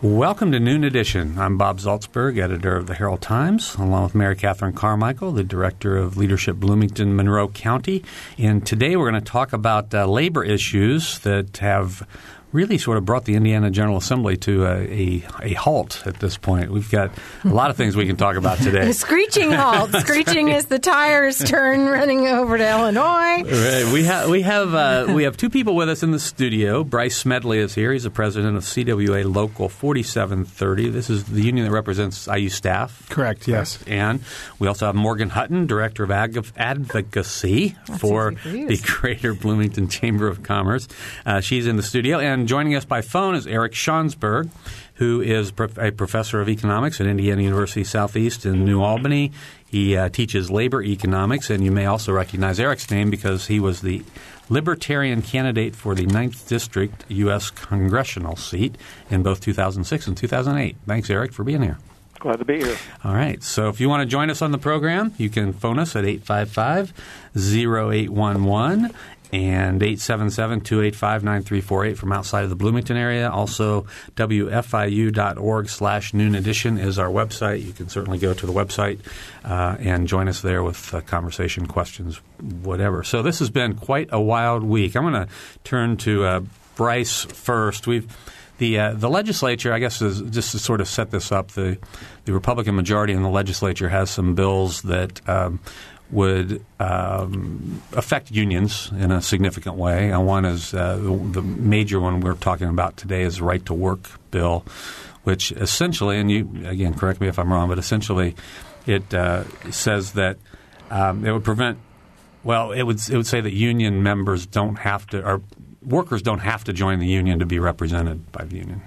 Welcome to Noon Edition. I'm Bob Zaltsberg, editor of the Herald Times, along with Mary Catherine Carmichael, the director of leadership Bloomington Monroe County. And today we're going to talk about uh, labor issues that have really sort of brought the Indiana General Assembly to a, a, a, halt at this point. We've got a lot of things we can talk about today. a screeching halt. Screeching is the tires turn running over to Illinois. Right. We have we have uh, we have two people with us in the studio. Bryce Smedley is here. He's the president of CWA Local 4730. This is the union that represents IU staff. Correct. Yes. And we also have Morgan Hutton, director of Ag- advocacy That's for easy to use. the Greater Bloomington Chamber of Commerce. Uh, she's in the studio and. Joining us by phone is Eric Schansberg, who is a professor of economics at Indiana University Southeast in New Albany. He uh, teaches labor economics, and you may also recognize Eric's name because he was the Libertarian candidate for the 9th District U.S. congressional seat in both 2006 and 2008. Thanks, Eric, for being here. Glad to be here. All right. So if you want to join us on the program, you can phone us at 855 0811 and 877-285-9348 from outside of the Bloomington area. Also, WFIU.org slash noon edition is our website. You can certainly go to the website uh, and join us there with uh, conversation, questions, whatever. So this has been quite a wild week. I'm going to turn to uh, Bryce first. We've the uh, the legislature, I guess, is, just to sort of set this up, the the Republican majority in the legislature has some bills that um, would um, affect unions in a significant way. And one is uh, the, major one we're talking about today is the right to work bill, which essentially, and you again correct me if I'm wrong, but essentially it uh, says that um, it would prevent. Well, it would it would say that union members don't have to or workers don't have to join the union to be represented by the union.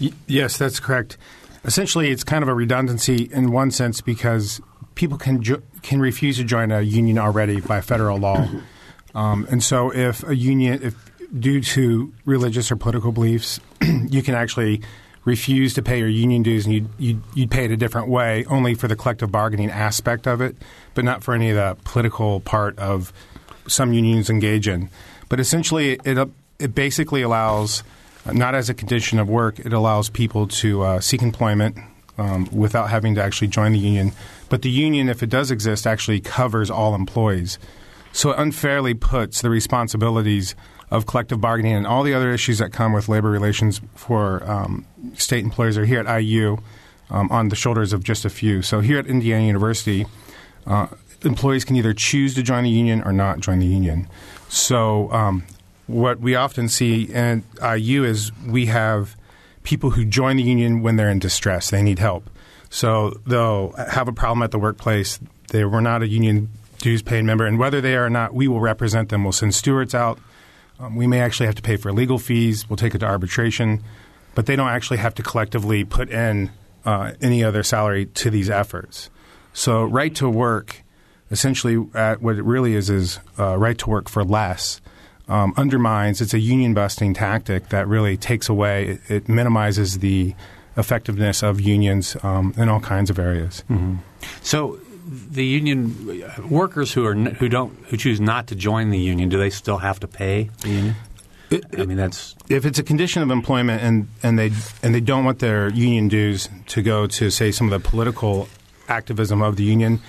Y- yes, that's correct. Essentially, it's kind of a redundancy in one sense because people can jo- can refuse to join a union already by federal law, um, and so if a union, if due to religious or political beliefs, you can actually refuse to pay your union dues, and you you you'd pay it a different way, only for the collective bargaining aspect of it, but not for any of the political part of some unions engage in. But essentially, it it basically allows, not as a condition of work, it allows people to uh, seek employment um, without having to actually join the union. But the union, if it does exist, actually covers all employees. So it unfairly puts the responsibilities of collective bargaining and all the other issues that come with labor relations for um, state employers are here at IU um, on the shoulders of just a few. So here at Indiana University, uh, employees can either choose to join the union or not join the union. So um, what we often see at IU is we have people who join the union when they're in distress, they need help. So they'll have a problem at the workplace. They were not a union dues paying member, and whether they are or not, we will represent them. We'll send stewards out. Um, we may actually have to pay for legal fees. We'll take it to arbitration, but they don't actually have to collectively put in uh, any other salary to these efforts. So right to work, essentially, at what it really is is uh, right to work for less. Um, undermines. It's a union busting tactic that really takes away. It, it minimizes the effectiveness of unions um, in all kinds of areas. Mm-hmm. So, the union workers who are who don't who choose not to join the union, do they still have to pay the union? It, I mean, that's if it's a condition of employment and, and they and they don't want their union dues to go to say some of the political activism of the union,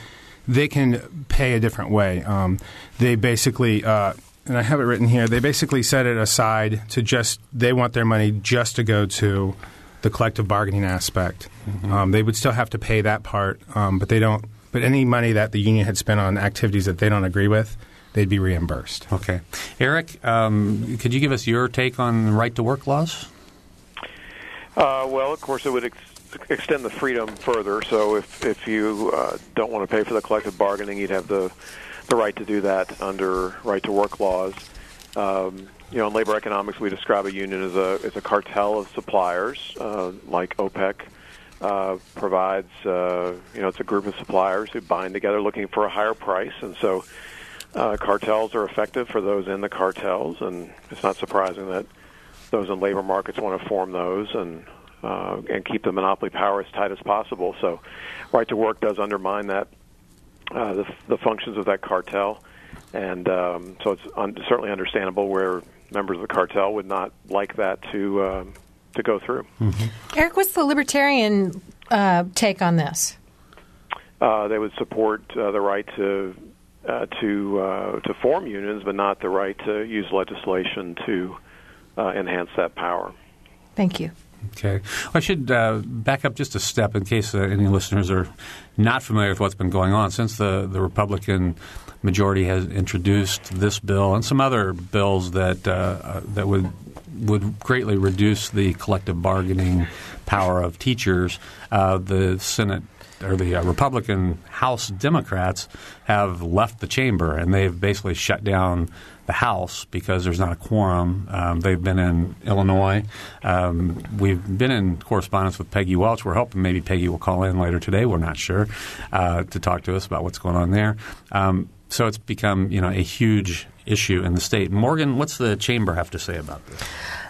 they can pay a different way. Um, they basically. Uh, and I have it written here. They basically set it aside to just they want their money just to go to the collective bargaining aspect. Mm-hmm. Um, they would still have to pay that part, um, but they don't. But any money that the union had spent on activities that they don't agree with, they'd be reimbursed. Okay, Eric, um, could you give us your take on right to work laws? Uh, well, of course, it would ex- extend the freedom further. So if if you uh, don't want to pay for the collective bargaining, you'd have the the right to do that under right to work laws. Um, you know, in labor economics, we describe a union as a as a cartel of suppliers, uh, like OPEC, uh, provides, uh, you know, it's a group of suppliers who bind together looking for a higher price, and so uh, cartels are effective for those in the cartels, and it's not surprising that those in labor markets want to form those and uh, and keep the monopoly power as tight as possible. So, right to work does undermine that uh, the, the functions of that cartel, and um, so it's un- certainly understandable where members of the cartel would not like that to uh, to go through. Mm-hmm. Eric, what's the libertarian uh, take on this? Uh, they would support uh, the right to uh, to uh, to form unions, but not the right to use legislation to uh, enhance that power. Thank you. Okay. I should uh, back up just a step in case uh, any listeners are not familiar with what's been going on. Since the, the Republican majority has introduced this bill and some other bills that uh, that would would greatly reduce the collective bargaining power of teachers, uh, the Senate or the uh, Republican House Democrats have left the chamber and they've basically shut down the House because there's not a quorum. Um, they've been in Illinois. Um, we've been in correspondence with Peggy Welch. We're hoping maybe Peggy will call in later today. We're not sure uh, to talk to us about what's going on there. Um, so it's become you know a huge issue in the state. Morgan, what's the chamber have to say about this?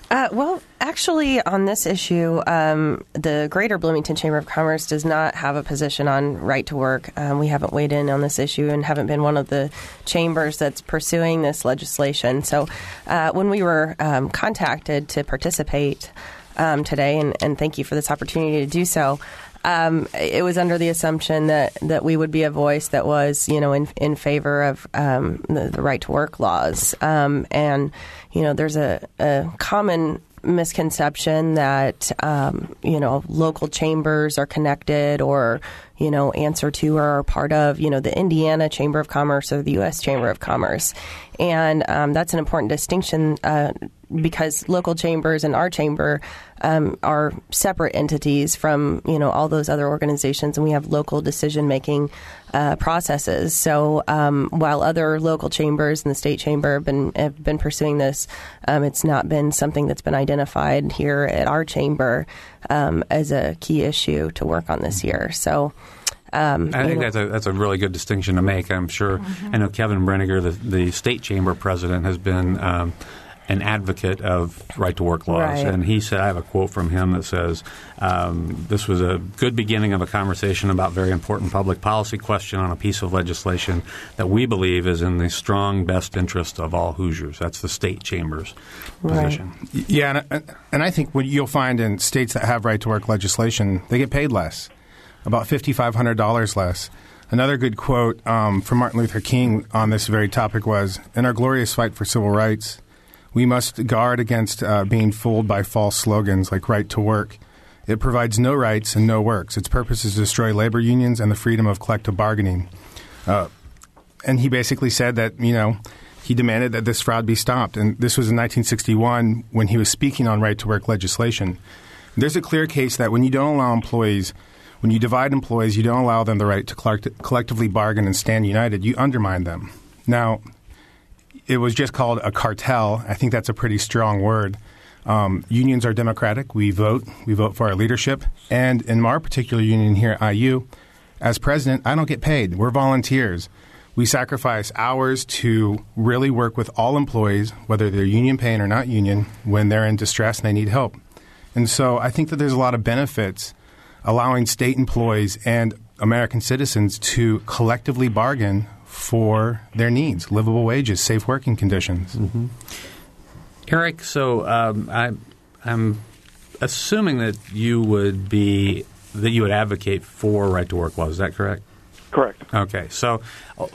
Uh, well, actually, on this issue, um, the Greater Bloomington Chamber of Commerce does not have a position on right to work. Um, we haven't weighed in on this issue and haven't been one of the chambers that's pursuing this legislation. So, uh, when we were um, contacted to participate um, today, and, and, thank you for this opportunity to do so. Um, it was under the assumption that, that we would be a voice that was, you know, in in favor of um, the, the, right to work laws. Um, and you know, there's a, a common misconception that um, you know local chambers are connected or you know answer to or are part of you know the Indiana Chamber of Commerce or the U.S. Chamber of Commerce, and um, that's an important distinction uh, because local chambers and our chamber um, are separate entities from you know all those other organizations, and we have local decision making uh, processes. So um, while other local chambers and the state chamber have been have been pursuing this, um, it's not been something that's been identified here at our chamber um, as a key issue to work on this year. So. Um, I think that's a that's a really good distinction to make. I'm sure. Mm-hmm. I know Kevin Brinegar, the, the state chamber president, has been um, an advocate of right to work laws. Right. And he said, I have a quote from him that says, um, This was a good beginning of a conversation about very important public policy question on a piece of legislation that we believe is in the strong best interest of all Hoosiers. That's the state chamber's right. position. Yeah, and, and I think what you'll find in states that have right to work legislation, they get paid less, about $5,500 less. Another good quote um, from Martin Luther King on this very topic was In our glorious fight for civil rights, we must guard against uh, being fooled by false slogans like right to work. It provides no rights and no works. Its purpose is to destroy labor unions and the freedom of collective bargaining. Uh, and he basically said that, you know, he demanded that this fraud be stopped. And this was in 1961 when he was speaking on right to work legislation. There's a clear case that when you don't allow employees, when you divide employees, you don't allow them the right to collectively bargain and stand united, you undermine them. Now, it was just called a cartel. I think that's a pretty strong word. Um, unions are democratic. We vote. We vote for our leadership. And in our particular union here at IU, as president, I don't get paid. We're volunteers. We sacrifice hours to really work with all employees, whether they're union paying or not union, when they're in distress and they need help. And so I think that there's a lot of benefits allowing state employees and American citizens to collectively bargain for their needs livable wages, safe working conditions. Mm-hmm. Eric, so um, I, I'm assuming that you would be that you would advocate for right to work laws. Is that correct? Correct. Okay, so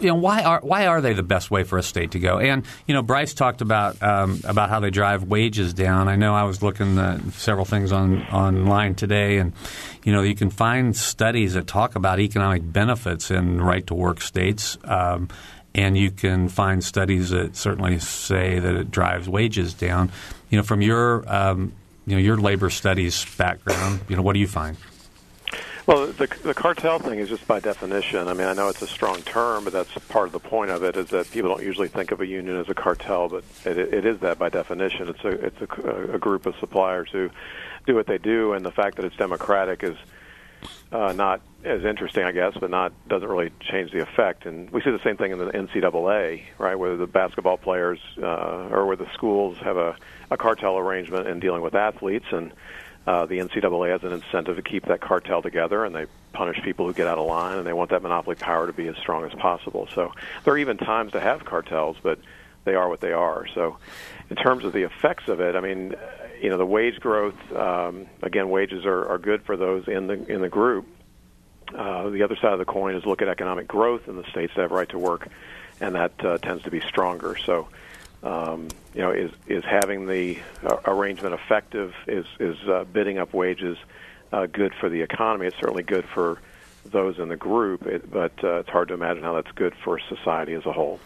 you know why are why are they the best way for a state to go? And you know, Bryce talked about um, about how they drive wages down. I know I was looking at several things on online today, and you know, you can find studies that talk about economic benefits in right to work states. Um, and you can find studies that certainly say that it drives wages down. You know, from your um, you know your labor studies background, you know, what do you find? Well, the, the cartel thing is just by definition. I mean, I know it's a strong term, but that's part of the point of it. Is that people don't usually think of a union as a cartel, but it, it is that by definition. It's a it's a, a group of suppliers who do what they do, and the fact that it's democratic is uh, not as interesting, I guess, but not doesn't really change the effect. And we see the same thing in the NCAA, right, where the basketball players uh, or where the schools have a, a cartel arrangement in dealing with athletes, and uh, the NCAA has an incentive to keep that cartel together, and they punish people who get out of line, and they want that monopoly power to be as strong as possible. So there are even times to have cartels, but they are what they are. So in terms of the effects of it, I mean, you know, the wage growth. Um, again, wages are, are good for those in the in the group. Uh, the other side of the coin is look at economic growth in the states that have right to work, and that uh, tends to be stronger. So, um, you know, is is having the uh, arrangement effective? Is is uh, bidding up wages uh, good for the economy? It's certainly good for those in the group, it, but uh, it's hard to imagine how that's good for society as a whole.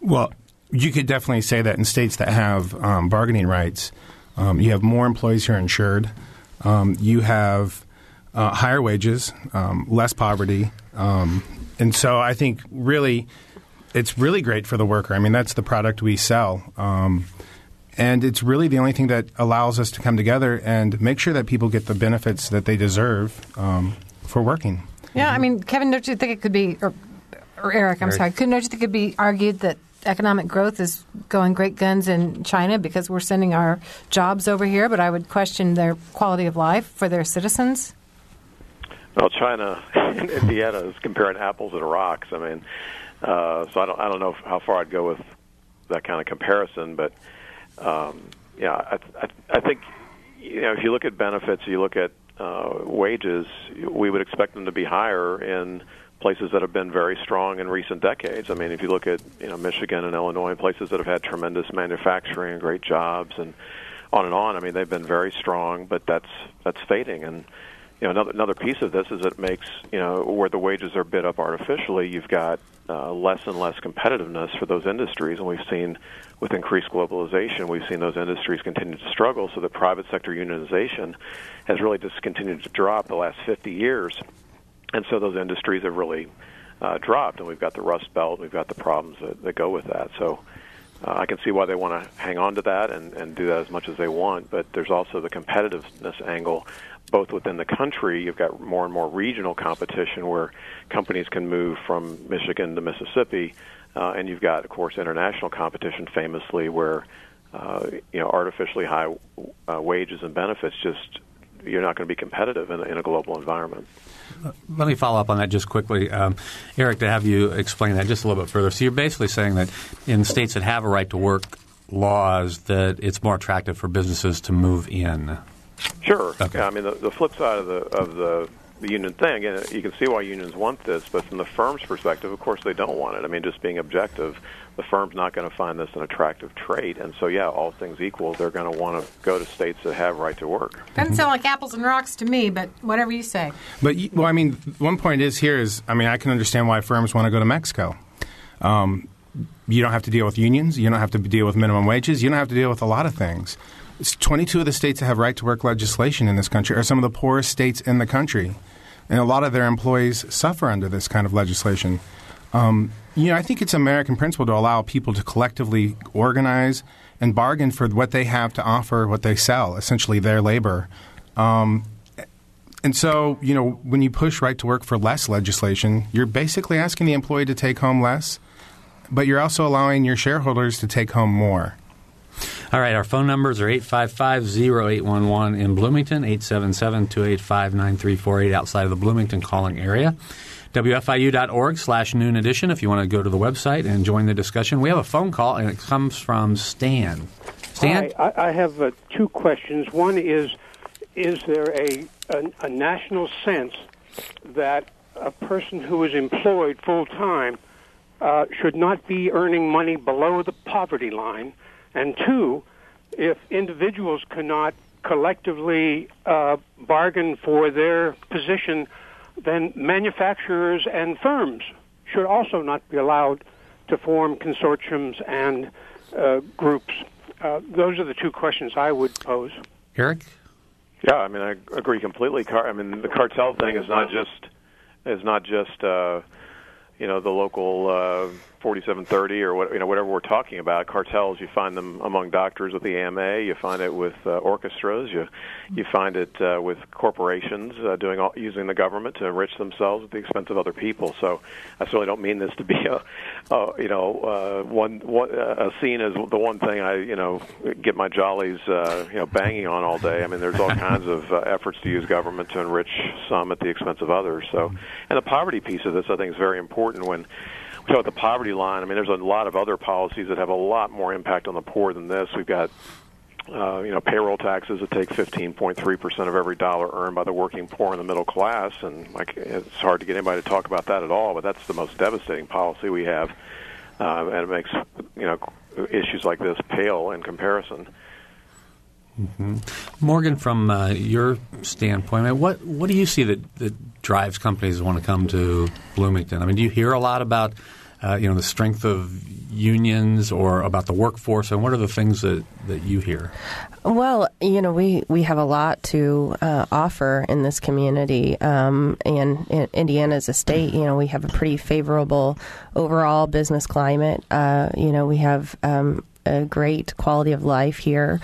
Well, you could definitely say that in states that have um, bargaining rights, um, you have more employees who are insured. Um, you have uh, higher wages, um, less poverty, um, and so I think really it's really great for the worker. I mean, that's the product we sell. Um, and it's really the only thing that allows us to come together and make sure that people get the benefits that they deserve for working. Yeah, I mean, Kevin, don't you think it could be, or, or Eric, I'm Eric. sorry, couldn't don't you think it could be argued that economic growth is going great guns in China because we're sending our jobs over here, but I would question their quality of life for their citizens? Well, China and Indiana is comparing apples and rocks. I mean, uh, so I don't I don't know how far I'd go with that kind of comparison, but um, yeah, I, I, I think you know if you look at benefits, you look at uh, wages, we would expect them to be higher in places that have been very strong in recent decades. I mean, if you look at you know Michigan and Illinois, places that have had tremendous manufacturing and great jobs, and on and on. I mean, they've been very strong, but that's that's fading. And you know, another another piece of this is it makes you know where the wages are bid up artificially. You've got uh, less and less competitiveness for those industries, and we've seen with increased globalization, we've seen those industries continue to struggle. So the private sector unionization has really just continued to drop the last 50 years and so those industries have really uh, dropped, and we've got the Rust Belt, we've got the problems that, that go with that. So uh, I can see why they want to hang on to that and, and do that as much as they want, but there's also the competitiveness angle. Both within the country, you've got more and more regional competition where companies can move from Michigan to Mississippi, uh, and you've got, of course, international competition, famously where uh, you know artificially high uh, wages and benefits just you're not going to be competitive in, in a global environment. Let me follow up on that just quickly. Um, Eric, to have you explain that just a little bit further. So you're basically saying that in states that have a right to work laws, that it's more attractive for businesses to move in. Sure. Okay. Yeah, I mean, the, the flip side of the of the the union thing, and you can see why unions want this, but from the firm's perspective, of course, they don't want it. I mean, just being objective, the firm's not going to find this an attractive trait, and so yeah, all things equal, they're going to want to go to states that have right to work. Doesn't sound like apples and rocks to me, but whatever you say. But well, I mean, one point is here is I mean, I can understand why firms want to go to Mexico. Um, you don't have to deal with unions. You don't have to deal with minimum wages. You don't have to deal with a lot of things. It's 22 of the states that have right to work legislation in this country are some of the poorest states in the country, and a lot of their employees suffer under this kind of legislation. Um, you know, I think it's American principle to allow people to collectively organize and bargain for what they have to offer, what they sell, essentially their labor. Um, and so, you know, when you push right to work for less legislation, you're basically asking the employee to take home less, but you're also allowing your shareholders to take home more. All right, our phone numbers are 855-0811 in Bloomington, 877-285-9348 outside of the Bloomington calling area. WFIU.org slash noon edition if you want to go to the website and join the discussion. We have a phone call, and it comes from Stan. Stan? Hi, I, I have uh, two questions. One is, is there a, a, a national sense that a person who is employed full time uh, should not be earning money below the poverty line? And two, if individuals cannot collectively uh, bargain for their position, then manufacturers and firms should also not be allowed to form consortiums and uh, groups. Uh, those are the two questions I would pose. Eric? Yeah, I mean, I agree completely. Car- I mean, the cartel thing is not just is not just uh, you know the local uh, 4730 or what you know whatever we're talking about cartels you find them among doctors with the AMA you find it with uh, orchestras you you find it uh, with corporations uh, doing all, using the government to enrich themselves at the expense of other people. So I certainly don't mean this to be a, a you know uh, one, one uh, a scene as the one thing I you know get my jollies uh, you know banging on all day. I mean there's all kinds of uh, efforts to use government to enrich some at the expense of others. So and the poverty piece of this I think is very important when talk about the poverty line, I mean, there's a lot of other policies that have a lot more impact on the poor than this. We've got uh, you know, payroll taxes that take 15.3% of every dollar earned by the working poor and the middle class, and like it's hard to get anybody to talk about that at all. But that's the most devastating policy we have, uh, and it makes you know issues like this pale in comparison. Mm-hmm. Morgan, from uh, your standpoint, what what do you see that, that drives companies to want to come to Bloomington? I mean, do you hear a lot about uh, you know the strength of unions or about the workforce, and what are the things that, that you hear? Well, you know, we, we have a lot to uh, offer in this community, um, and in Indiana as a state, you know, we have a pretty favorable overall business climate. Uh, you know, we have um, a great quality of life here.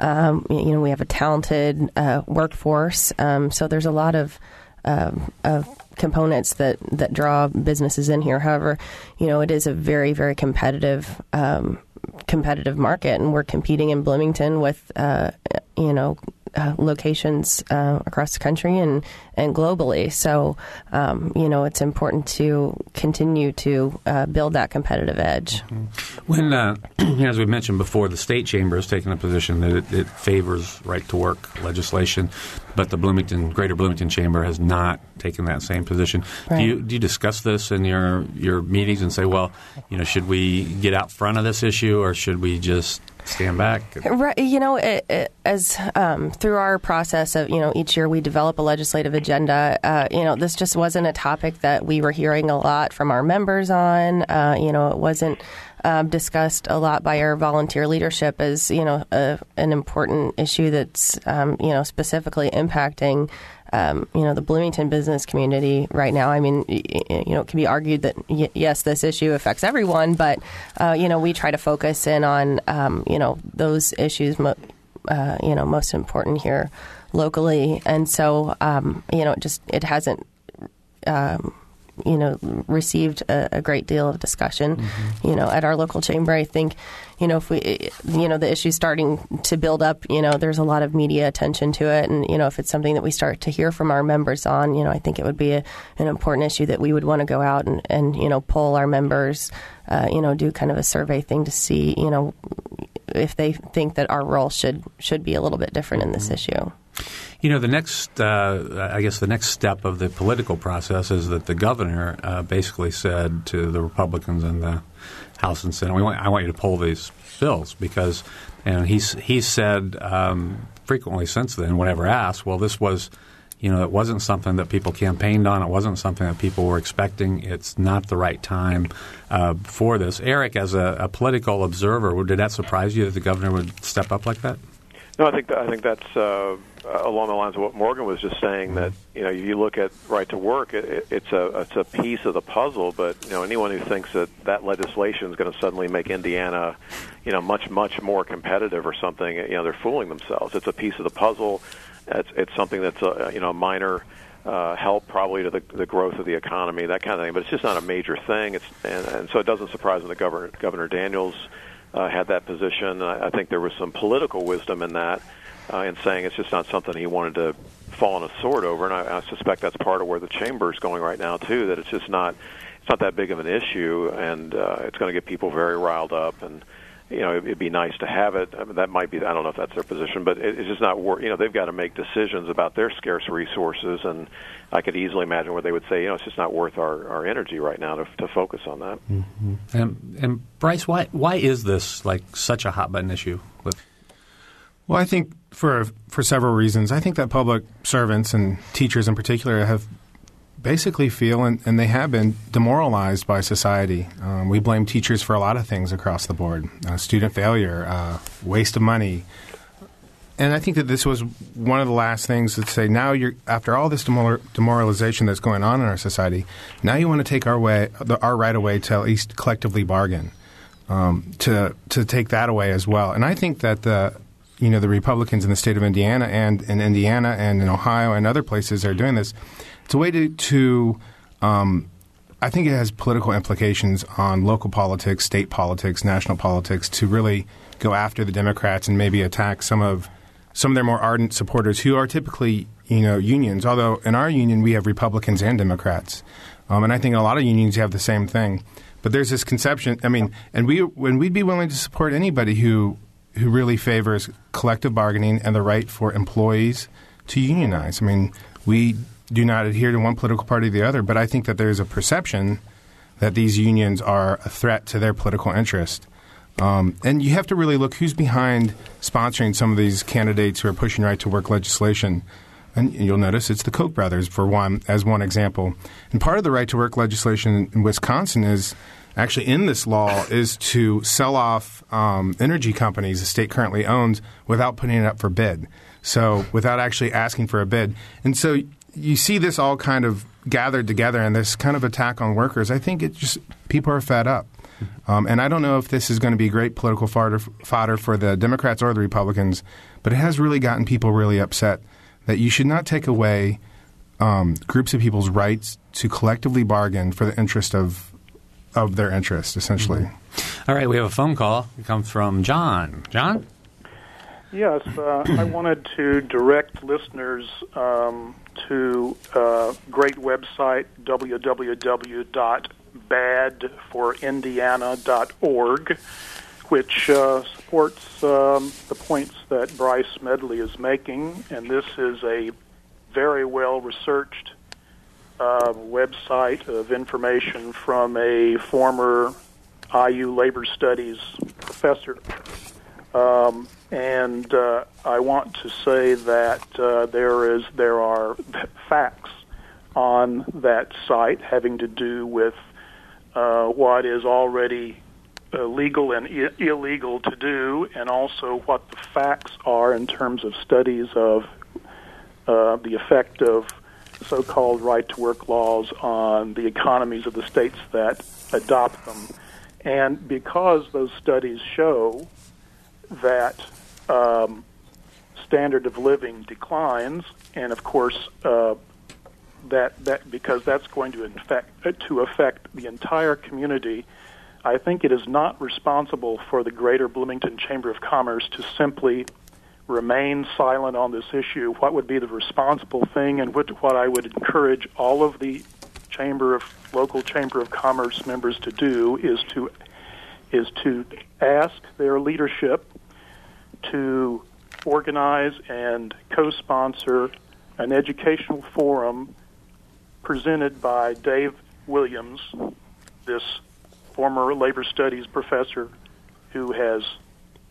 Um, you know, we have a talented uh, workforce, um, so there's a lot of, um, of components that that draw businesses in here. However, you know, it is a very very competitive um, competitive market, and we're competing in Bloomington with uh, you know uh, locations uh, across the country and, and globally. So, um, you know, it's important to continue to uh, build that competitive edge. Mm-hmm. When, uh, as we mentioned before, the state chamber has taken a position that it, it, favors right to work legislation, but the Bloomington Greater Bloomington Chamber has not taken that same position. Right. Do you do you discuss this in your your meetings and say, well, you know, should we get out front of this issue or should we just stand back? Right, you know, it, it, as um, through our process of you know each year we develop a legislative agenda. Uh, you know, this just wasn't a topic that we were hearing a lot from our members on. Uh, you know, it wasn't. Um, discussed a lot by our volunteer leadership as you know a, an important issue that's um, you know specifically impacting um, you know the Bloomington business community right now. I mean, you know, it can be argued that y- yes, this issue affects everyone, but uh, you know, we try to focus in on um, you know those issues, mo- uh, you know, most important here locally, and so um, you know, it just it hasn't. Um, you know, received a, a, great deal of discussion, mm-hmm. you know, at our local chamber. I think, you know, if we, you know, the issue starting to build up, you know, there's a lot of media attention to it. And, you know, if it's something that we start to hear from our members on, you know, I think it would be a, an important issue that we would want to go out and, and you know, poll our members, uh, you know, do kind of a survey thing to see, you know, if they think that our role should should be a little bit different in this mm-hmm. issue. You know, the next, uh, I guess, the next step of the political process is that the governor uh, basically said to the Republicans and the House and Senate, want, "I want you to pull these bills because," and he's he's said um, frequently since then, whenever asked, "Well, this was." You know, it wasn't something that people campaigned on. It wasn't something that people were expecting. It's not the right time uh, for this. Eric, as a, a political observer, did that surprise you that the governor would step up like that? No, I think that, I think that's uh, along the lines of what Morgan was just saying. That you know, you look at right to work, it, it, it's a it's a piece of the puzzle. But you know, anyone who thinks that that legislation is going to suddenly make Indiana, you know, much much more competitive or something, you know, they're fooling themselves. It's a piece of the puzzle. It's it's something that's a you know minor. Uh, help probably to the, the growth of the economy, that kind of thing. But it's just not a major thing. It's and, and so it doesn't surprise me that Governor Governor Daniels uh, had that position. I, I think there was some political wisdom in that, uh, in saying it's just not something he wanted to fall on a sword over. And I, I suspect that's part of where the chamber is going right now too. That it's just not it's not that big of an issue, and uh, it's going to get people very riled up and you know, it'd be nice to have it. I mean, that might be, I don't know if that's their position, but it's just not work. You know, they've got to make decisions about their scarce resources, and I could easily imagine where they would say, you know, it's just not worth our, our energy right now to, to focus on that. Mm-hmm. And, and Bryce, why why is this like such a hot button issue? With well, I think for for several reasons. I think that public servants and teachers in particular have basically feel, and, and, they have been, demoralized by society. Um, we blame teachers for a lot of things across the board uh, student failure, uh, waste of money, and I think that this was one of the last things that say. Now you're after all this demoralization that's going on in our society. Now you want to take our way, the, our right away to at least collectively bargain, um, to to take that away as well. And I think that the you know the Republicans in the state of Indiana and in Indiana and in Ohio and other places are doing this. It's a way to to um, I think it has political implications on local politics, state politics, national politics to really go after the Democrats and maybe attack some of some of their more ardent supporters who are typically you know unions. Although in our union we have Republicans and Democrats, um, and I think in a lot of unions have the same thing. But there's this conception. I mean, and we when we'd be willing to support anybody who who really favors collective bargaining and the right for employees to unionize. I mean, we do not adhere to one political party or the other, but I think that there is a perception that these unions are a threat to their political interest. Um, and you have to really look who's behind sponsoring some of these candidates who are pushing right to work legislation. And you'll notice it's the Koch brothers, for one, as one example. And part of the right to work legislation in Wisconsin is actually in this law is to sell off um, energy companies the state currently owns without putting it up for bid. So without actually asking for a bid. And so you see this all kind of gathered together and this kind of attack on workers. I think it just people are fed up. Um, and I don't know if this is going to be great political fodder, fodder for the Democrats or the Republicans, but it has really gotten people really upset that you should not take away um, groups of people's rights to collectively bargain for the interest of of their interest, essentially. Mm-hmm. All right, we have a phone call. It comes from John. John. Yes, uh, I wanted to direct listeners um, to a great website, www.badforindiana.org, which uh, supports um, the points that Bryce Smedley is making. And this is a very well researched uh, website of information from a former IU labor studies professor. Um, and uh, I want to say that uh, there is there are facts on that site having to do with uh, what is already uh, legal and I- illegal to do, and also what the facts are in terms of studies of uh, the effect of so-called right-to-work laws on the economies of the states that adopt them. And because those studies show that um, standard of living declines, and of course uh, that that because that's going to affect uh, to affect the entire community. I think it is not responsible for the Greater Bloomington Chamber of Commerce to simply remain silent on this issue. What would be the responsible thing, and what, what I would encourage all of the chamber of local chamber of commerce members to do is to is to ask their leadership to organize and co sponsor an educational forum presented by Dave Williams, this former labor studies professor who has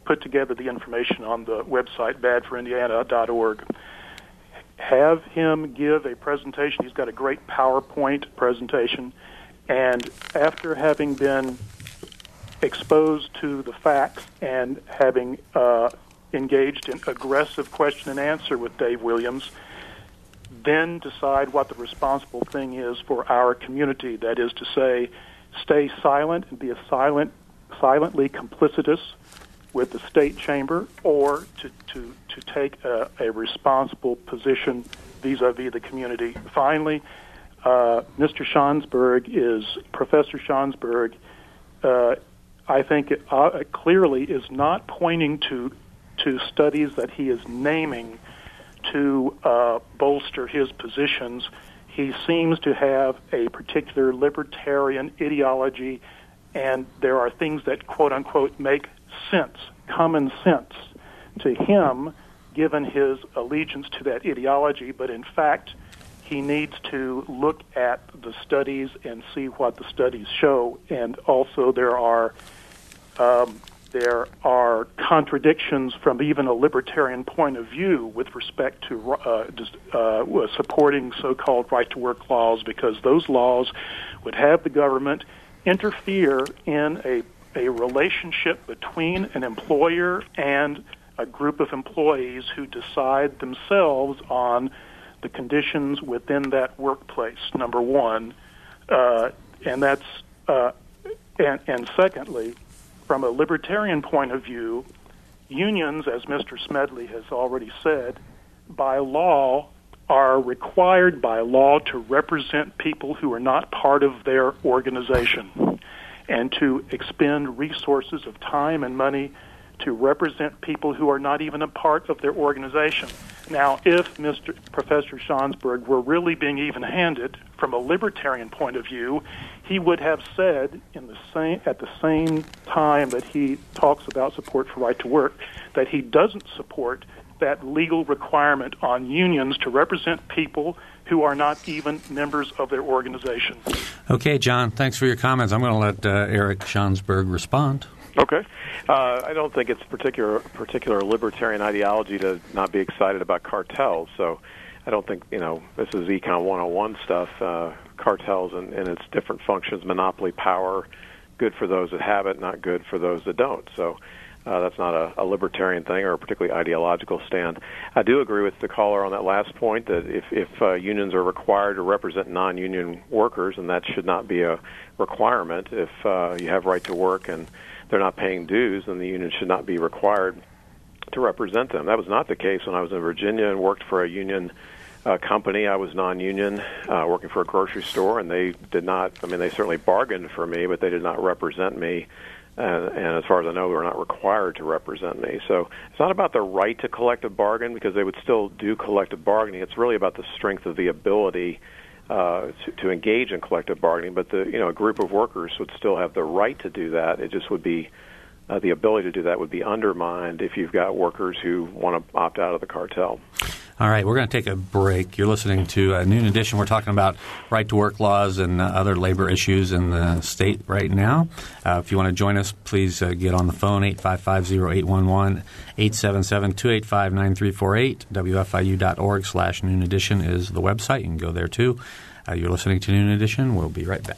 put together the information on the website badforindiana.org. Have him give a presentation. He's got a great PowerPoint presentation. And after having been exposed to the facts and having uh, engaged in aggressive question and answer with Dave Williams, then decide what the responsible thing is for our community. That is to say, stay silent and be a silent, silently complicitous with the state chamber, or to to to take a, a responsible position vis-a-vis the community. Finally, uh, Mr. Schansberg is Professor Schansberg. Uh, I think it, uh, clearly is not pointing to to studies that he is naming to uh, bolster his positions. He seems to have a particular libertarian ideology, and there are things that quote unquote make sense, common sense to him, given his allegiance to that ideology. But in fact, he needs to look at the studies and see what the studies show. And also, there are um, there are contradictions from even a libertarian point of view with respect to uh, uh, supporting so-called right-to-work laws, because those laws would have the government interfere in a a relationship between an employer and a group of employees who decide themselves on the conditions within that workplace. Number one, uh, and that's uh, and, and secondly, from a libertarian point of view, unions, as Mr. Smedley has already said, by law are required by law to represent people who are not part of their organization and to expend resources of time and money to represent people who are not even a part of their organization. Now, if Mr. Professor Schansberg were really being even-handed from a libertarian point of view, he would have said in the same at the same time that he talks about support for right to work that he doesn't support that legal requirement on unions to represent people who are not even members of their organization. Okay, John, thanks for your comments. I'm going to let uh, Eric Schansberg respond. Okay. Uh, I don't think it's particular particular libertarian ideology to not be excited about cartels. So I don't think you know this is econ 101 stuff. Uh, cartels and, and its different functions, monopoly power, good for those that have it, not good for those that don't. So uh, that's not a, a libertarian thing or a particularly ideological stand. I do agree with the caller on that last point that if, if uh, unions are required to represent non-union workers, and that should not be a requirement. If uh, you have right to work and they're not paying dues, then the union should not be required to represent them. That was not the case when I was in Virginia and worked for a union uh, company. I was non-union, uh, working for a grocery store, and they did not. I mean, they certainly bargained for me, but they did not represent me and, and as far as I know, they're not required to represent me. So it's not about the right to collective bargain because they would still do collective bargaining. It's really about the strength of the ability uh, to, to engage in collective bargaining. But the you know a group of workers would still have the right to do that. It just would be uh, the ability to do that would be undermined if you've got workers who want to opt out of the cartel. All right, we're going to take a break. You're listening to Noon Edition. We're talking about right to work laws and uh, other labor issues in the state right now. Uh, if you want to join us, please uh, get on the phone 855-0811, 877-285-9348. WFIU.org slash Noon Edition is the website. You can go there too. Uh, you're listening to Noon Edition. We'll be right back.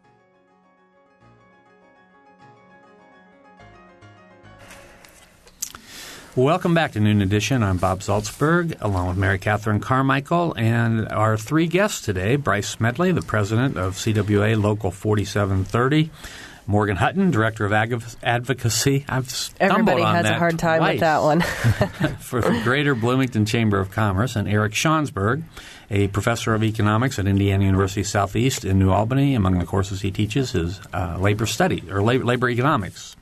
Welcome back to Noon Edition. I'm Bob Zaltsberg, along with Mary Catherine Carmichael, and our three guests today Bryce Smedley, the president of CWA Local 4730. Morgan Hutton, Director of Ag- Advocacy. I've Everybody has a hard time twice. with that one. for the Greater Bloomington Chamber of Commerce, and Eric Schansberg, a professor of economics at Indiana University Southeast in New Albany. Among the courses he teaches is uh, labor study or labor, labor economics.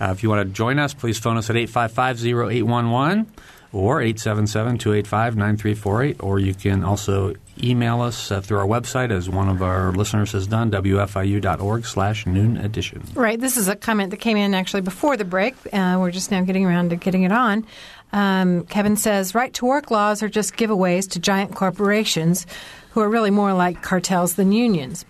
Uh, if you want to join us, please phone us at 855-0811 or 877-285-9348, or you can also email us uh, through our website, as one of our listeners has done, wfiu.org slash noon edition. Right. This is a comment that came in actually before the break. Uh, we're just now getting around to getting it on. Um, Kevin says, right to work laws are just giveaways to giant corporations who are really more like cartels than unions.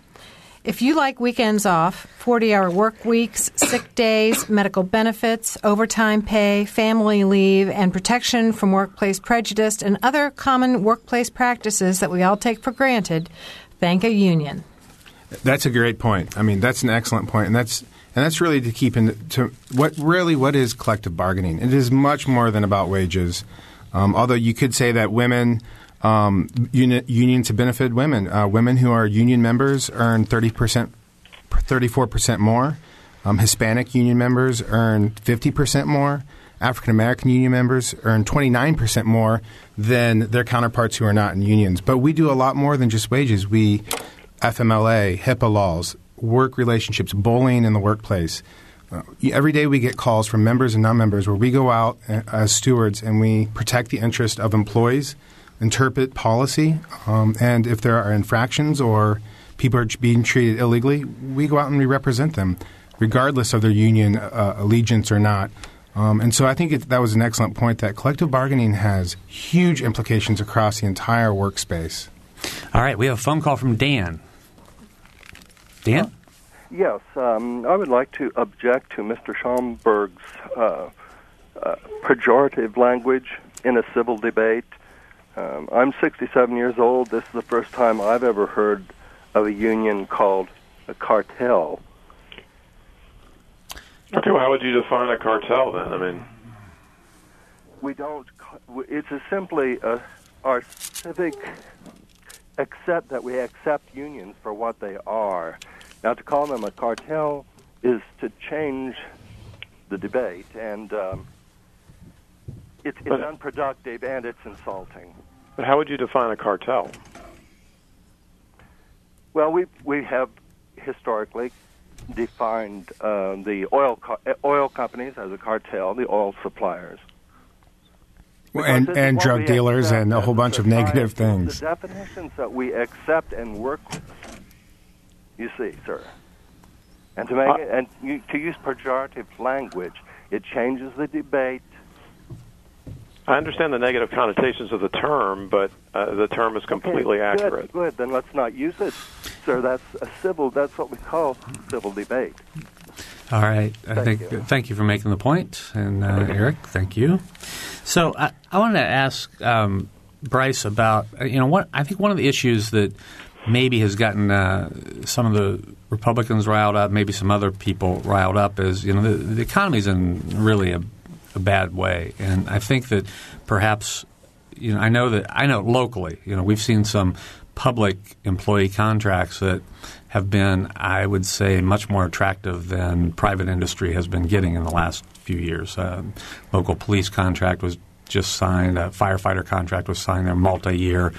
If you like weekends off, 40 hour work weeks, sick days, medical benefits, overtime pay, family leave, and protection from workplace prejudice and other common workplace practices that we all take for granted, thank a union. That's a great point. I mean, that's an excellent point, and that's and that's really to keep in to what really what is collective bargaining. It is much more than about wages. Um, although you could say that women um, uni- unions have benefited women. Uh, women who are union members earn 30%, 34% more. Um, Hispanic union members earn 50% more. African American union members earn 29% more than their counterparts who are not in unions. But we do a lot more than just wages. We FMLA, HIPAA laws, work relationships, bullying in the workplace. Uh, every day we get calls from members and non-members where we go out as stewards and we protect the interest of employees, interpret policy, um, and if there are infractions or people are being treated illegally, we go out and we represent them, regardless of their union uh, allegiance or not. Um, and so I think it, that was an excellent point that collective bargaining has huge implications across the entire workspace. All right, we have a phone call from Dan. Dan? Yes, um, I would like to object to Mr. Schomburg's uh, uh, pejorative language in a civil debate. Um, I'm 67 years old. This is the first time I've ever heard of a union called a cartel. Okay, well, how would you define a cartel then? I mean, we don't. It's a simply a, our civic accept that we accept unions for what they are. Now, to call them a cartel is to change the debate, and um, it's, it's But- unproductive and it's insulting. But how would you define a cartel? Well, we we have historically defined uh, the oil co- uh, oil companies as a cartel, the oil suppliers. Well, and and drug dealers and a whole bunch of negative things. The definitions that we accept and work with, you see, sir. And to make Uh, it, and you, to use pejorative language, it changes the debate. I understand the negative connotations of the term, but uh, the term is completely Okay, good, accurate. Good, then let's not use it, sir. That's a civil. That's what we call civil debate. All right. I Thank think you. thank you for making the point, and uh, Eric, thank you. So I, I wanted to ask um, Bryce about uh, you know what I think one of the issues that maybe has gotten uh, some of the Republicans riled up, maybe some other people riled up, is you know the, the economy's in really a, a bad way, and I think that perhaps you know I know that I know locally, you know we've seen some public employee contracts that have been, I would say, much more attractive than private industry has been getting in the last few years. Um, local police contract was just signed, a firefighter contract was signed, they're multi-year.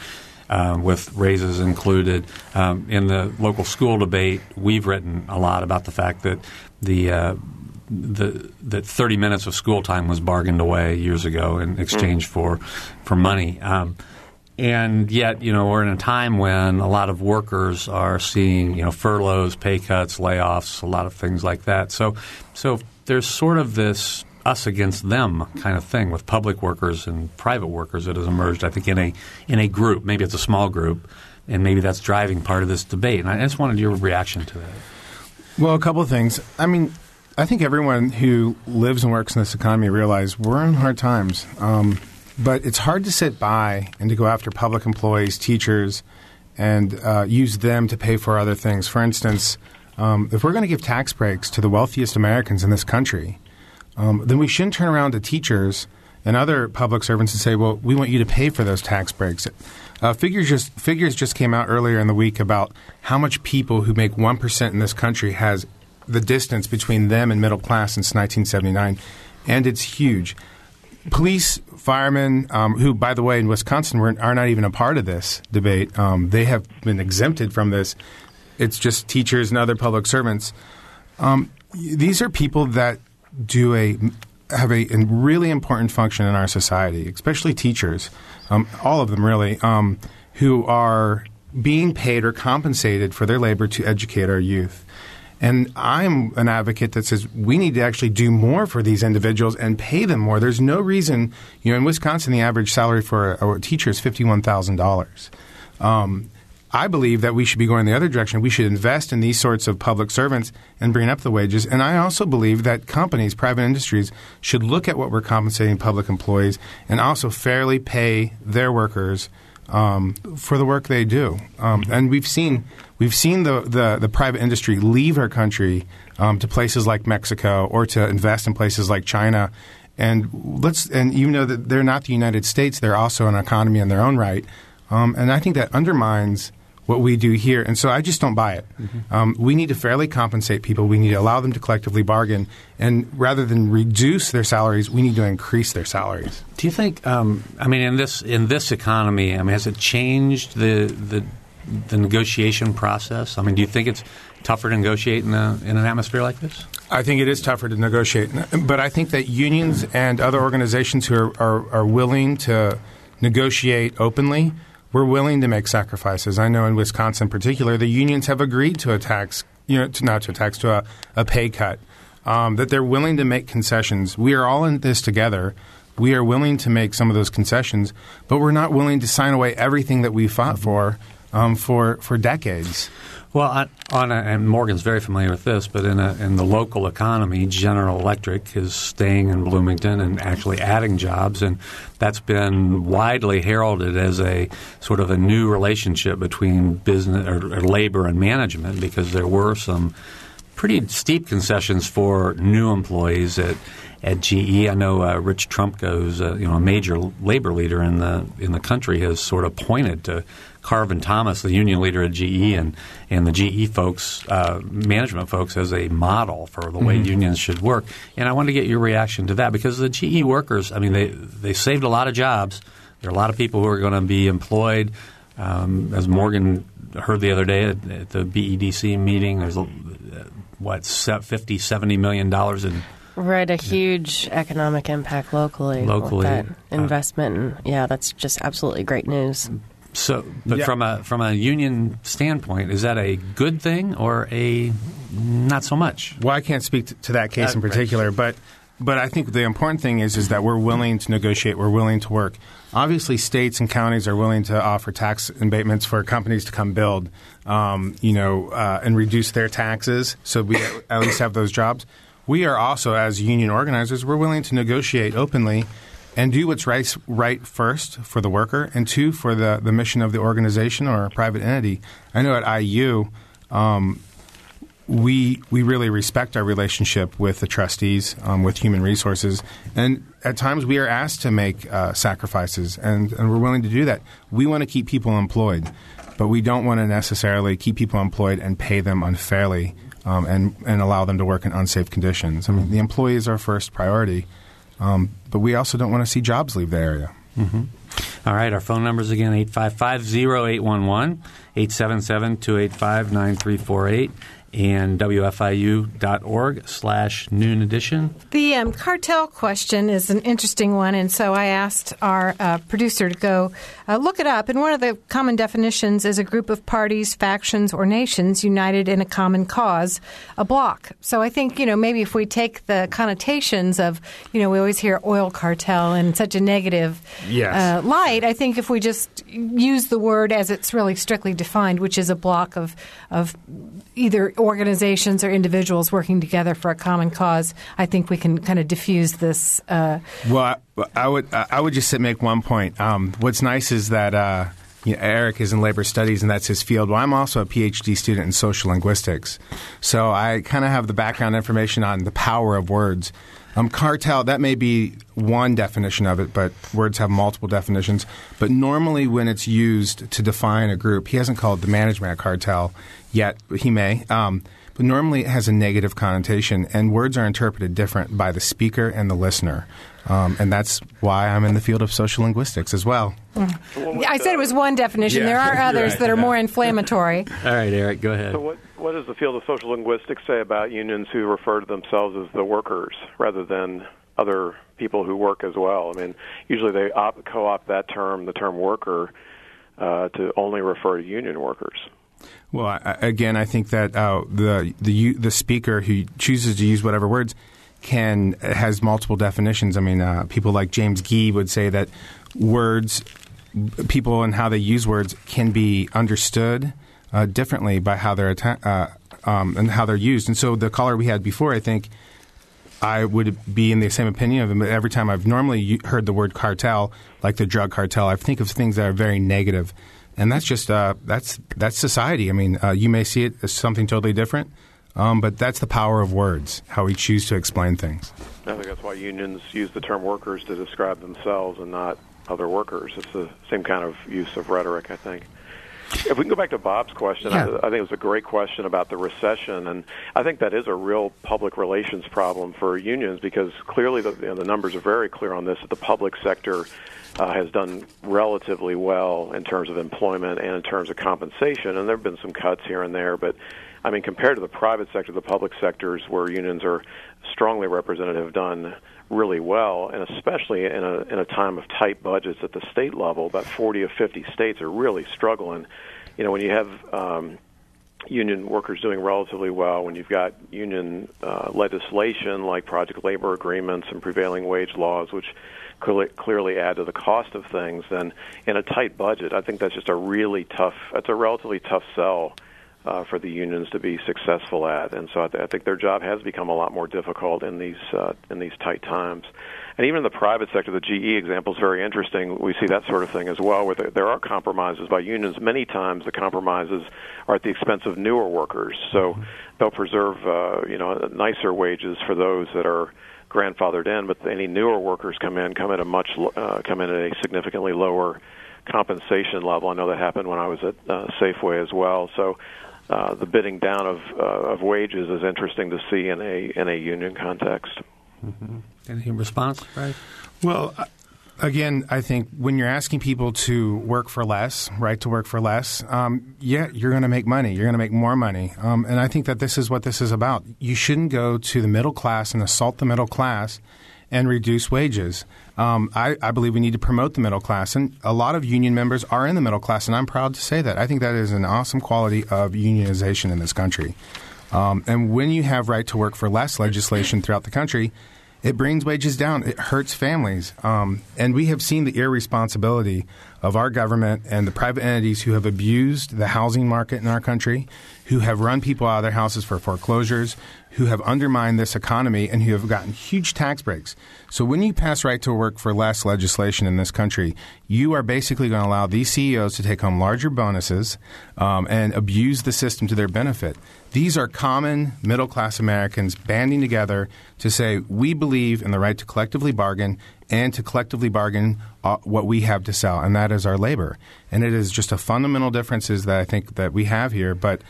Um, with raises included. Um, in the local school debate, we've written a lot about the fact that the uh, the that 30 minutes of school time was bargained away years ago in exchange for for money. Um, and yet, you know, we're in a time when a lot of workers are seeing, you know, furloughs, pay cuts, layoffs, a lot of things like that. So, so there's sort of this us against them kind of thing with public workers and private workers that has emerged. I think in a in a group, maybe it's a small group, and maybe that's driving part of this debate. And I just wanted your reaction to that. Well, a couple of things. I mean, I think everyone who lives and works in this economy realize we're in hard times. Um, but it's hard to sit by and to go after public employees, teachers, and uh, use them to pay for other things. For instance, um, if we're going to give tax breaks to the wealthiest Americans in this country, um, then we shouldn't turn around to teachers and other public servants and say, "Well, we want you to pay for those tax breaks." Uh, figures just figures just came out earlier in the week about how much people who make one percent in this country has the distance between them and middle class since 1979, and it's huge. Police, firemen, um, who, by the way, in Wisconsin are not even a part of this debate, um, they have been exempted from this. It's just teachers and other public servants. Um, these are people that do a have a, a really important function in our society, especially teachers, um, all of them really, um, who are being paid or compensated for their labor to educate our youth. And I'm an advocate that says we need to actually do more for these individuals and pay them more. There's no reason, you know, in Wisconsin, the average salary for a, teacher is fifty-one thousand dollars. Um, I believe that we should be going the other direction. We should invest in these sorts of public servants and bring up the wages. And I also believe that companies, private industries, should look at what we're compensating public employees and also fairly pay their workers um, for the work they do. Um, and we've seen we've seen the, the, the private industry leave our country um, to places like Mexico or to invest in places like China. And let's and even though that they're not the United States, they're also an economy in their own right. Um, and I think that undermines what we do here. And so I just don't buy it. Um, we need to fairly compensate people. We need to allow them to collectively bargain. And rather than reduce their salaries, we need to increase their salaries. Do you think? Um, I mean, in this in this economy, I mean, has it changed the the the negotiation process? I mean, do you think it's tougher to negotiate in, a, in an atmosphere like this? I think it is tougher to negotiate, but I think that unions and other organizations who are, are, are willing to negotiate openly, we're willing to make sacrifices. I know in Wisconsin, in particular, the unions have agreed to a tax, you know, to, not to a tax, to a, a pay cut. Um, that they're willing to make concessions. We are all in this together. We are willing to make some of those concessions, but we're not willing to sign away everything that we fought for um, for for decades. Well, on, on a, and Morgan's very familiar with this, but in, a, in the local economy, General Electric is staying in Bloomington and actually adding jobs, and that's been widely heralded as a sort of a new relationship between business or, or labor and management because there were some pretty steep concessions for new employees at at GE. I know uh, Rich Trumka, who's a, you know a major labor leader in the in the country, has sort of pointed to Carvin Thomas, the union leader at GE, and and the GE folks, uh, management folks, as a model for the way mm-hmm. unions should work. And I want to get your reaction to that because the GE workers, I mean, they they saved a lot of jobs. There are a lot of people who are going to be employed. Um, as Morgan heard the other day at, at the BEDC meeting, there's what 50, 70 million dollars in Right, a huge economic impact locally. Locally, that uh, investment, uh, and yeah, that's just absolutely great news. So, but yeah. from a from a union standpoint, is that a good thing or a not so much? Well, I can't speak to, that case in particular, right. but but I think the important thing is is that we're willing to negotiate. We're willing to work. Obviously, states and counties are willing to offer tax abatements for companies to come build, um, you know, uh, and reduce their taxes, so we at least have those jobs. We are also, as union organizers, we're willing to negotiate openly and do what's right, right first for the worker, and two for the, the mission of the organization or a private entity. I know at IU, um, we we really respect our relationship with the trustees, um, with human resources, and at times we are asked to make uh, sacrifices, and, and we're willing to do that. We want to keep people employed, but we don't want to necessarily keep people employed and pay them unfairly, um, and and allow them to work in unsafe conditions. I mean, the employee is our first priority. Um, but we also don't want to see jobs leave the area. Mm-hmm. All right, our phone numbers again 855 0811, 877 285 9348 and WFIU.org slash noon edition. The um, cartel question is an interesting one, and so I asked our uh, producer to go uh, look it up. And one of the common definitions is a group of parties, factions, or nations united in a common cause, a bloc. So I think, you know, maybe if we take the connotations of, you know, we always hear oil cartel in such a negative yes. uh, light, I think if we just use the word as it's really strictly defined, which is a block of, of either organizations or individuals working together for a common cause, I think we can kind of diffuse this. Uh, well, I, I, would I would just make one point. Um, what's nice is that. Uh, you know, Eric is in labor studies, and that's his field. Well, I'm also a PhD student in social linguistics, so I kind of have the background information on the power of words. Um, cartel, that may be one definition of it, but words have multiple definitions. But normally, when it's used to define a group, he hasn't called the management a cartel yet. He may. Um, but normally it has a negative connotation, and words are interpreted different by the speaker and the listener. Um, and that's why I'm in the field of social linguistics as well. Mm. I said it was one definition. Yeah. There are others right. that are more inflammatory. All right, Eric, go ahead. So, what, what does the field of social linguistics say about unions who refer to themselves as the workers rather than other people who work as well? I mean, usually they op- co opt that term, the term worker, uh, to only refer to union workers. Well, I, again, I think that uh, the the the speaker who chooses to use whatever words can has multiple definitions. I mean, uh, people like James Gee would say that words, people and how they use words, can be understood uh, differently by how they're atta- uh, um, and how they're used. And so, the caller we had before, I think. I would be in the same opinion of him. But Every time I've normally heard the word cartel, like the drug cartel, I think of things that are very negative. and that's just uh, that's that's society. I mean, uh, you may see it as something totally different, um, but that's the power of words, how we choose to explain things. I think that's why unions use the term workers to describe themselves and not other workers. It's the same kind of use of rhetoric, I think. If we can go back to Bob's question, yeah. I, I, think it was a great question about the recession, and I think that is a real public relations problem for unions because clearly the, you know, the numbers are very clear on this. That the public sector uh, has done relatively well in terms of employment and in terms of compensation. And there have been some cuts here and there, but I mean, compared to the private sector, the public sectors where unions are strongly represented have done really well, and especially in a in a time of tight budgets at the state level, about 40 of 50 states are really struggling. You know, when you have um, union workers doing relatively well, when you've got union uh, legislation like project labor agreements and prevailing wage laws, which clearly add to the cost of things, then in a tight budget, I think that's just a really tough. That's a relatively tough sell. Uh, for the unions to be successful at, and so I, th- I think their job has become a lot more difficult in these uh, in these tight times. And even in the private sector, the GE example is very interesting. We see that sort of thing as well, where there are compromises by unions. Many times, the compromises are at the expense of newer workers. So mm-hmm. they'll preserve, uh, you know, nicer wages for those that are grandfathered in, but any newer workers come in come at a much uh, come in at a significantly lower compensation level. I know that happened when I was at uh, Safeway as well. So. Uh, the bidding down of uh, of wages is interesting to see in a in a union context. Mm-hmm. Any response, right? Well, again, I think when you're asking people to work for less, right, to work for less, um, yeah, you're going to make money. You're going to make more money. Um, and I think that this is what this is about. You shouldn't go to the middle class and assault the middle class and reduce wages. Um, I, I, believe we need to promote the middle class. And a lot of union members are in the middle class, and I'm proud to say that. I think that is an awesome quality of unionization in this country. Um, and when you have right to work for less legislation throughout the country, it brings wages down. It hurts families. Um, and we have seen the irresponsibility of our government and the private entities who have abused the housing market in our country, who have run people out of their houses for foreclosures, who have undermined this economy, and who have gotten huge tax breaks. So when you pass right to work for less legislation in this country, you are basically going to allow these CEOs to take home larger bonuses um, and abuse the system to their benefit. These are common middle class Americans banding together to say, we believe in the right to collectively bargain and to collectively bargain uh, what we have to sell, and that is our labor. And it is just a fundamental differences that I think that we have here. But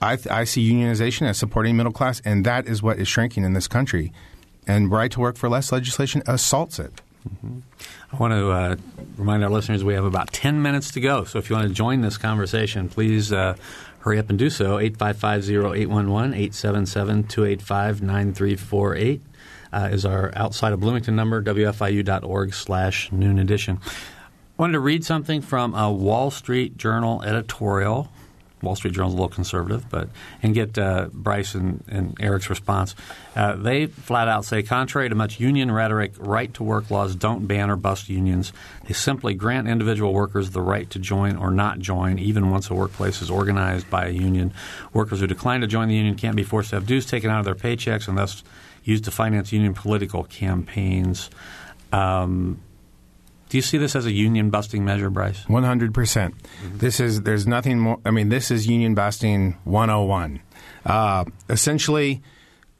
I, th- I see unionization as supporting middle class, and that is what is shrinking in this country. And right to work for less legislation assaults it. Mm-hmm. I want to uh, remind our listeners we have about 10 minutes to go. So if you want to join this conversation, please uh, hurry up and do so. 855-0811-877-285-9348 uh, is our outside of Bloomington number, wfiu.org slash noon edition. I wanted to read something from a Wall Street Journal editorial Wall Street Journal's a little conservative, but and get uh, Bryce and, and, Eric's response. Uh, they flat out say, contrary to much union rhetoric, right to work laws don't ban or bust unions. They simply grant individual workers the right to join or not join, even once a workplace is organized by a union. Workers who decline to join the union can't be forced to have dues taken out of their paychecks and thus used to finance union political campaigns. Um, do you see this as a union busting measure, Bryce? One hundred percent. This is there's nothing more. I mean, this is union busting one hundred and one. Uh, essentially,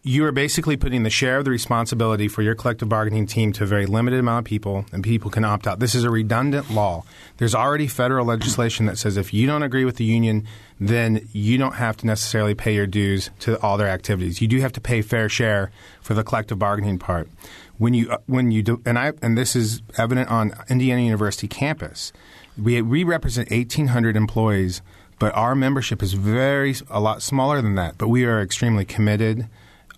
you are basically putting the share of the responsibility for your collective bargaining team to a very limited amount of people, and people can opt out. This is a redundant law. There's already federal legislation that says if you don't agree with the union, then you don't have to necessarily pay your dues to all their activities. You do have to pay fair share for the collective bargaining part when you uh, when you do, and I and this is evident on Indiana University campus. We we represent 1,800 employees, but our membership is very a lot smaller than that. But we are extremely committed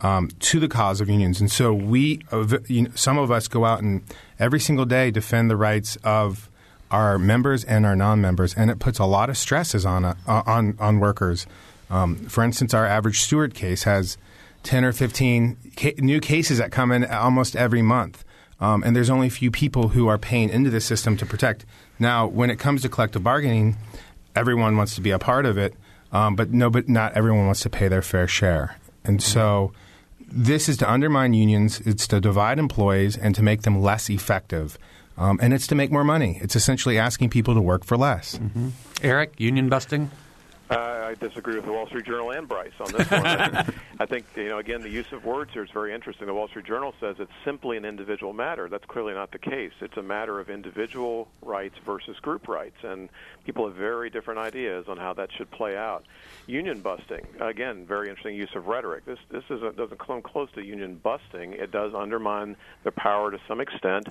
um, to the cause of unions, and so we you know, some of us go out and every single day defend the rights of our members and our non-members, and it puts a lot of stresses on uh, on on workers. Um, for instance, our average steward case has 10 or 15 ca- new cases that come in almost every month. Um, and there's only a few people who are paying into the system to protect. Now, when it comes to collective bargaining, everyone wants to be a part of it, um, but no, but not everyone wants to pay their fair share. And so, this is to undermine unions. It's to divide employees and to make them less effective. Um, and it's to make more money. It's essentially asking people to work for less. Mm-hmm. Eric, union busting? Uh, I disagree with the Wall Street Journal and Bryce on this one. I think, you know, again, the use of words here is very interesting. The Wall Street Journal says it's simply an individual matter. That's clearly not the case. It's a matter of individual rights versus group rights, and people have very different ideas on how that should play out. Union busting, again, very interesting use of rhetoric. This this isn't, doesn't come close to union busting. It does undermine their power to some extent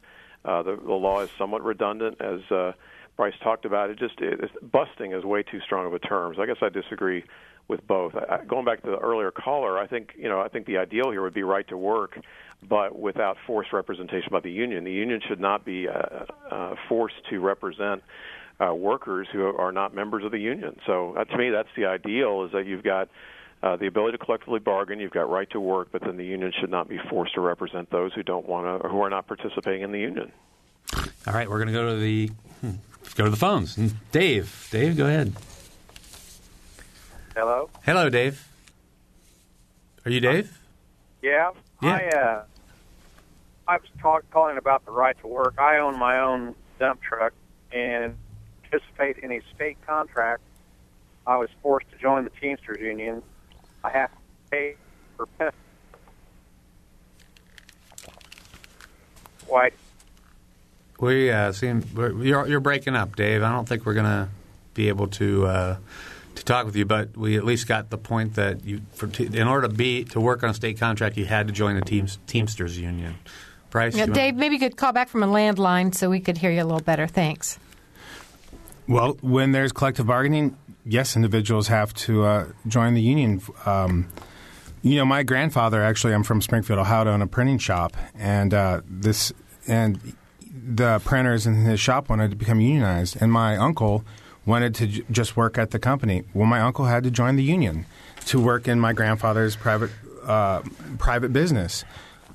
Uh, the, the law is somewhat redundant, as uh, Bryce talked about. It just it, busting is way too strong of a term. So I guess I disagree with both. I, going back to the earlier caller, I think you know I think the ideal here would be right to work, but without forced representation by the union. The union should not be uh, uh, forced to represent uh, workers who are not members of the union. So uh, to me, that's the ideal: is that you've got uh, the ability to collectively bargain, you've got right to work, but then the union should not be forced to represent those who don't want to or who are not participating in the union. All right, we're going to go to the hmm, go to the phones. Dave, Dave, go ahead. Hello. Hello, Dave. Are you Dave? Yeah. Yeah. I uh, I was talk, calling about the right to work. I own my own dump truck and participate in a state contract. I was forced to join the Teamsters Union. I have to pay for. White. We uh, seem you're, you're breaking up, Dave. I don't think we're going to be able to uh, to talk with you, but we at least got the point that you, for, in order to be to work on a state contract, you had to join the Teams, Teamsters Union. Bryce, Yeah, you Dave, maybe you could call back from a landline so we could hear you a little better. Thanks. Well, when there's collective bargaining, yes, individuals have to uh, join the union. Um, you know, my grandfather actually, I'm from Springfield, Ohio, to own a printing shop, and uh, this and the printers in his shop wanted to become unionized, and my uncle wanted to j- just work at the company. Well, my uncle had to join the union to work in my grandfather's private uh, private business.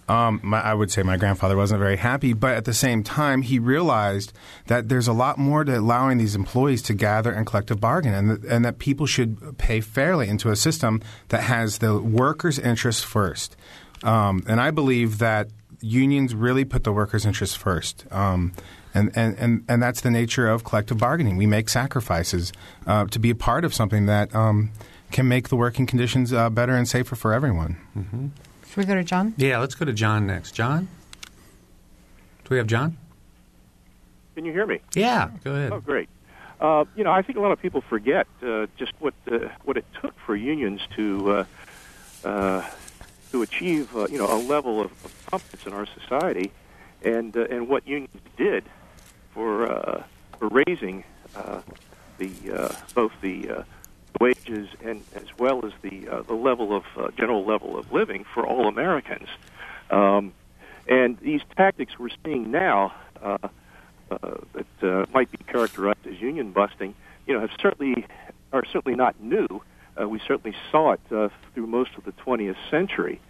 Um, my, I would say my grandfather wasn't very happy, but at the same time, he realized that there's a lot more to allowing these employees to gather and collective bargain, and, that and that people should pay fairly into a system that has the workers' interests first. Um, and I believe that unions really put the workers' interests first. Um, and, and, and, and that's the nature of collective bargaining. We make sacrifices uh, to be a part of something that um, can make the working conditions uh, better and safer for everyone. Mm-hmm. Should we go to John? Yeah, let's go to John next. John, do we have John? Can you hear me? Yeah, go ahead. Oh, great. Uh, you know, I think a lot of people forget uh, just what uh, what it took for unions to uh, uh, to achieve, uh, you know, a level of, of competence in our society, and uh, and what unions did for uh, for raising uh, the uh, both the uh, wages and as well as the uh, the level of uh, general level of living for all Americans. Um, and these tactics we're seeing now uh, uh, that uh, might be characterized as union busting, you know, have certainly are certainly not new. Uh, we certainly saw it uh, through most of the 20th century.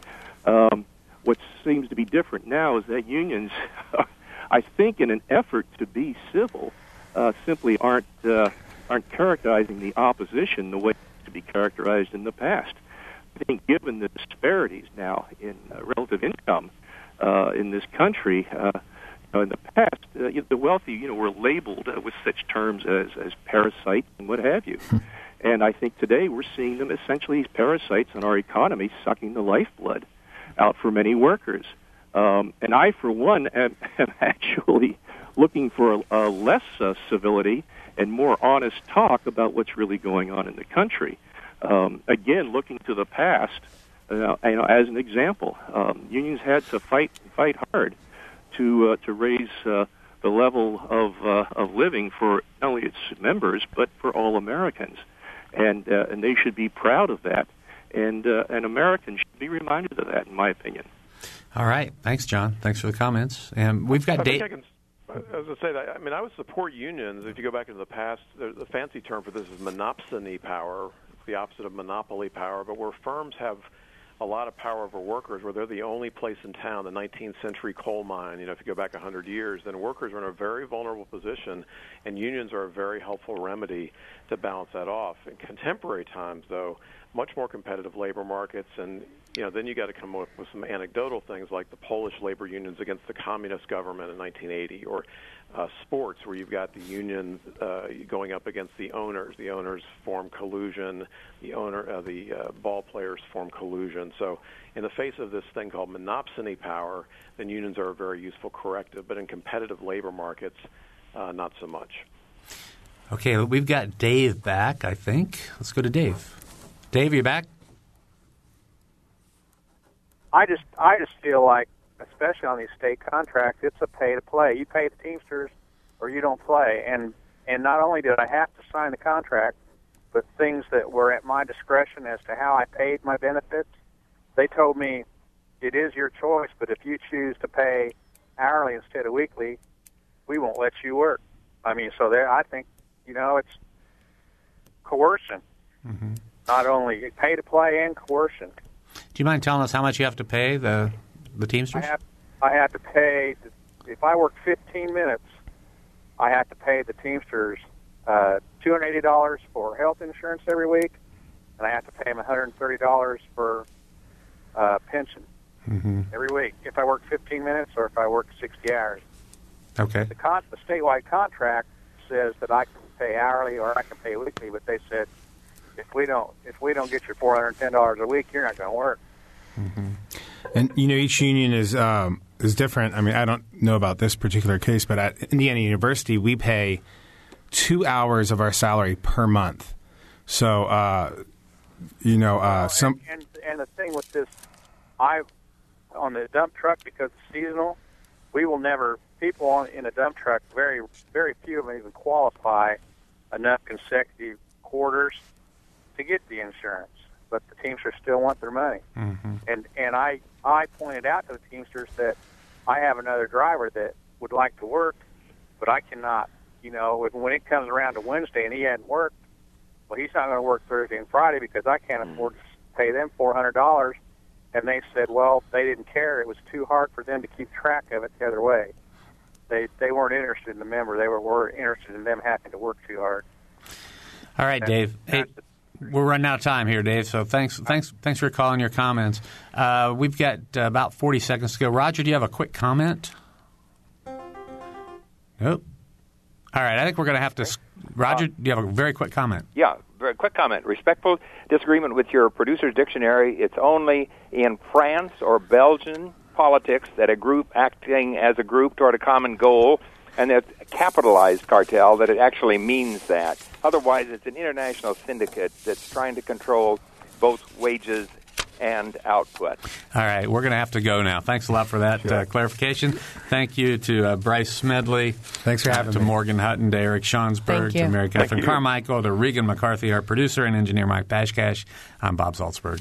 Um, what seems to be different now is that unions, I think, in an effort to be civil, uh, simply aren't uh, aren't characterizing the opposition the way to be characterized in the past. I think, given the disparities now in uh, relative income uh, in this country, know, in the past, uh, the wealthy, you know, were labeled uh, with such terms as as parasites and what have you. and I think today we're seeing them essentially as parasites in our economy, sucking the lifeblood out for many workers. Um, and I, for one, am, am actually looking for a, a less uh, civility and more honest talk about what's really going on in the country. Um, again, looking to the past, uh, you know, as an example, um, unions had to fight fight hard to uh, to raise uh, the level of uh, of living for not only its members but for all Americans, and uh, and they should be proud of that, and uh, and Americans should be reminded of that, in my opinion. All right, thanks, John. Thanks for the comments. And we've got I think Dave. I can. I was going to say that. I mean, I would support unions. If you go back into the past, the, the fancy term for this is monopsony power. The opposite of monopoly power. But where firms have a lot of power over workers, where they're the only place in town, the 19th century coal mine. You know, if you go back 100 years, then workers are in a very vulnerable position, and unions are a very helpful remedy to balance that off. In contemporary times, though, much more competitive labor markets, and you know, then you got to come up with some anecdotal things like the Polish labor unions against the communist government in 1980, or uh, sports where you've got the unions uh, going up against the owners. The owners form collusion. The owner, uh, the uh, ball players form collusion. So, in the face of this thing called monopsony power, then unions are a very useful corrective. But in competitive labor markets, uh, not so much. Okay, we've got Dave back. I think. Let's go to Dave. Dave, are you back? I just I just feel like especially on these state contracts, it's a pay to play. You pay the Teamsters, or you don't play. And and not only did I have to sign the contract, but things that were at my discretion as to how I paid my benefits, they told me it is your choice, but if you choose to pay hourly instead of weekly, we won't let you work. I mean, so there, I think, you know, it's coercion. Mm-hmm. Not only pay to play and coercion. Do you mind telling us how much you have to pay the the Teamsters? I have, I have to pay, if I work 15 minutes, I have to pay the Teamsters uh, $280 for health insurance every week, and I have to pay them $130 for uh, pension Mm-hmm. every week if I work 15 minutes or if I work 60 hours. Okay. The, con- the statewide contract says that I can pay hourly or I can pay weekly, but they said if we don't if we don't get your $410 a week, you're not going to work. And you know, each union is um, is different. I mean, I don't know about this particular case, but at Indiana University, we pay two hours of our salary per month. So, uh, you know, uh, some and and the thing with this, I on the dump truck because it's seasonal, we will never people on in a dump truck. Very very few of them even qualify enough consecutive quarters to get the insurance, but the Teamsters still want their money. Mm-hmm. And and I I pointed out to the Teamsters that I have another driver that would like to work, but I cannot. You know, when it comes around to Wednesday and he hadn't worked, well, he's not going to work Thursday and Friday because I can't mm. afford to pay them four hundred dollars. And they said, well, they didn't care. It was too hard for them to keep track of it the other way. They they weren't interested in the member. They were, were interested in them having to work too hard. All right, Dave. Hey, we're running out of time here, Dave. So thanks, thanks, thanks for calling your comments. Uh, we've got uh, about forty seconds to go. Roger, do you have a quick comment? Nope. All right, I think we're going to have to. Roger, do you have a very quick comment? Yeah, very quick comment. Respectful disagreement with your producer's dictionary. It's only in France or Belgian politics that a group acting as a group toward a common goal and it's a capitalized cartel that it actually means that. Otherwise, it's an international syndicate that's trying to control both wages and output. All right, we're going to have to go now. Thanks a lot for that uh, clarification. Thank you to uh, Bryce Smedley. Thanks for having me. to me. Morgan Hutton, to Eric Schansberg, to. Mary Thank Catherine. Carmichael, to Regan McCarthy, our producer and engineer Mike Pashkash. I'm Bob Zaltsberg.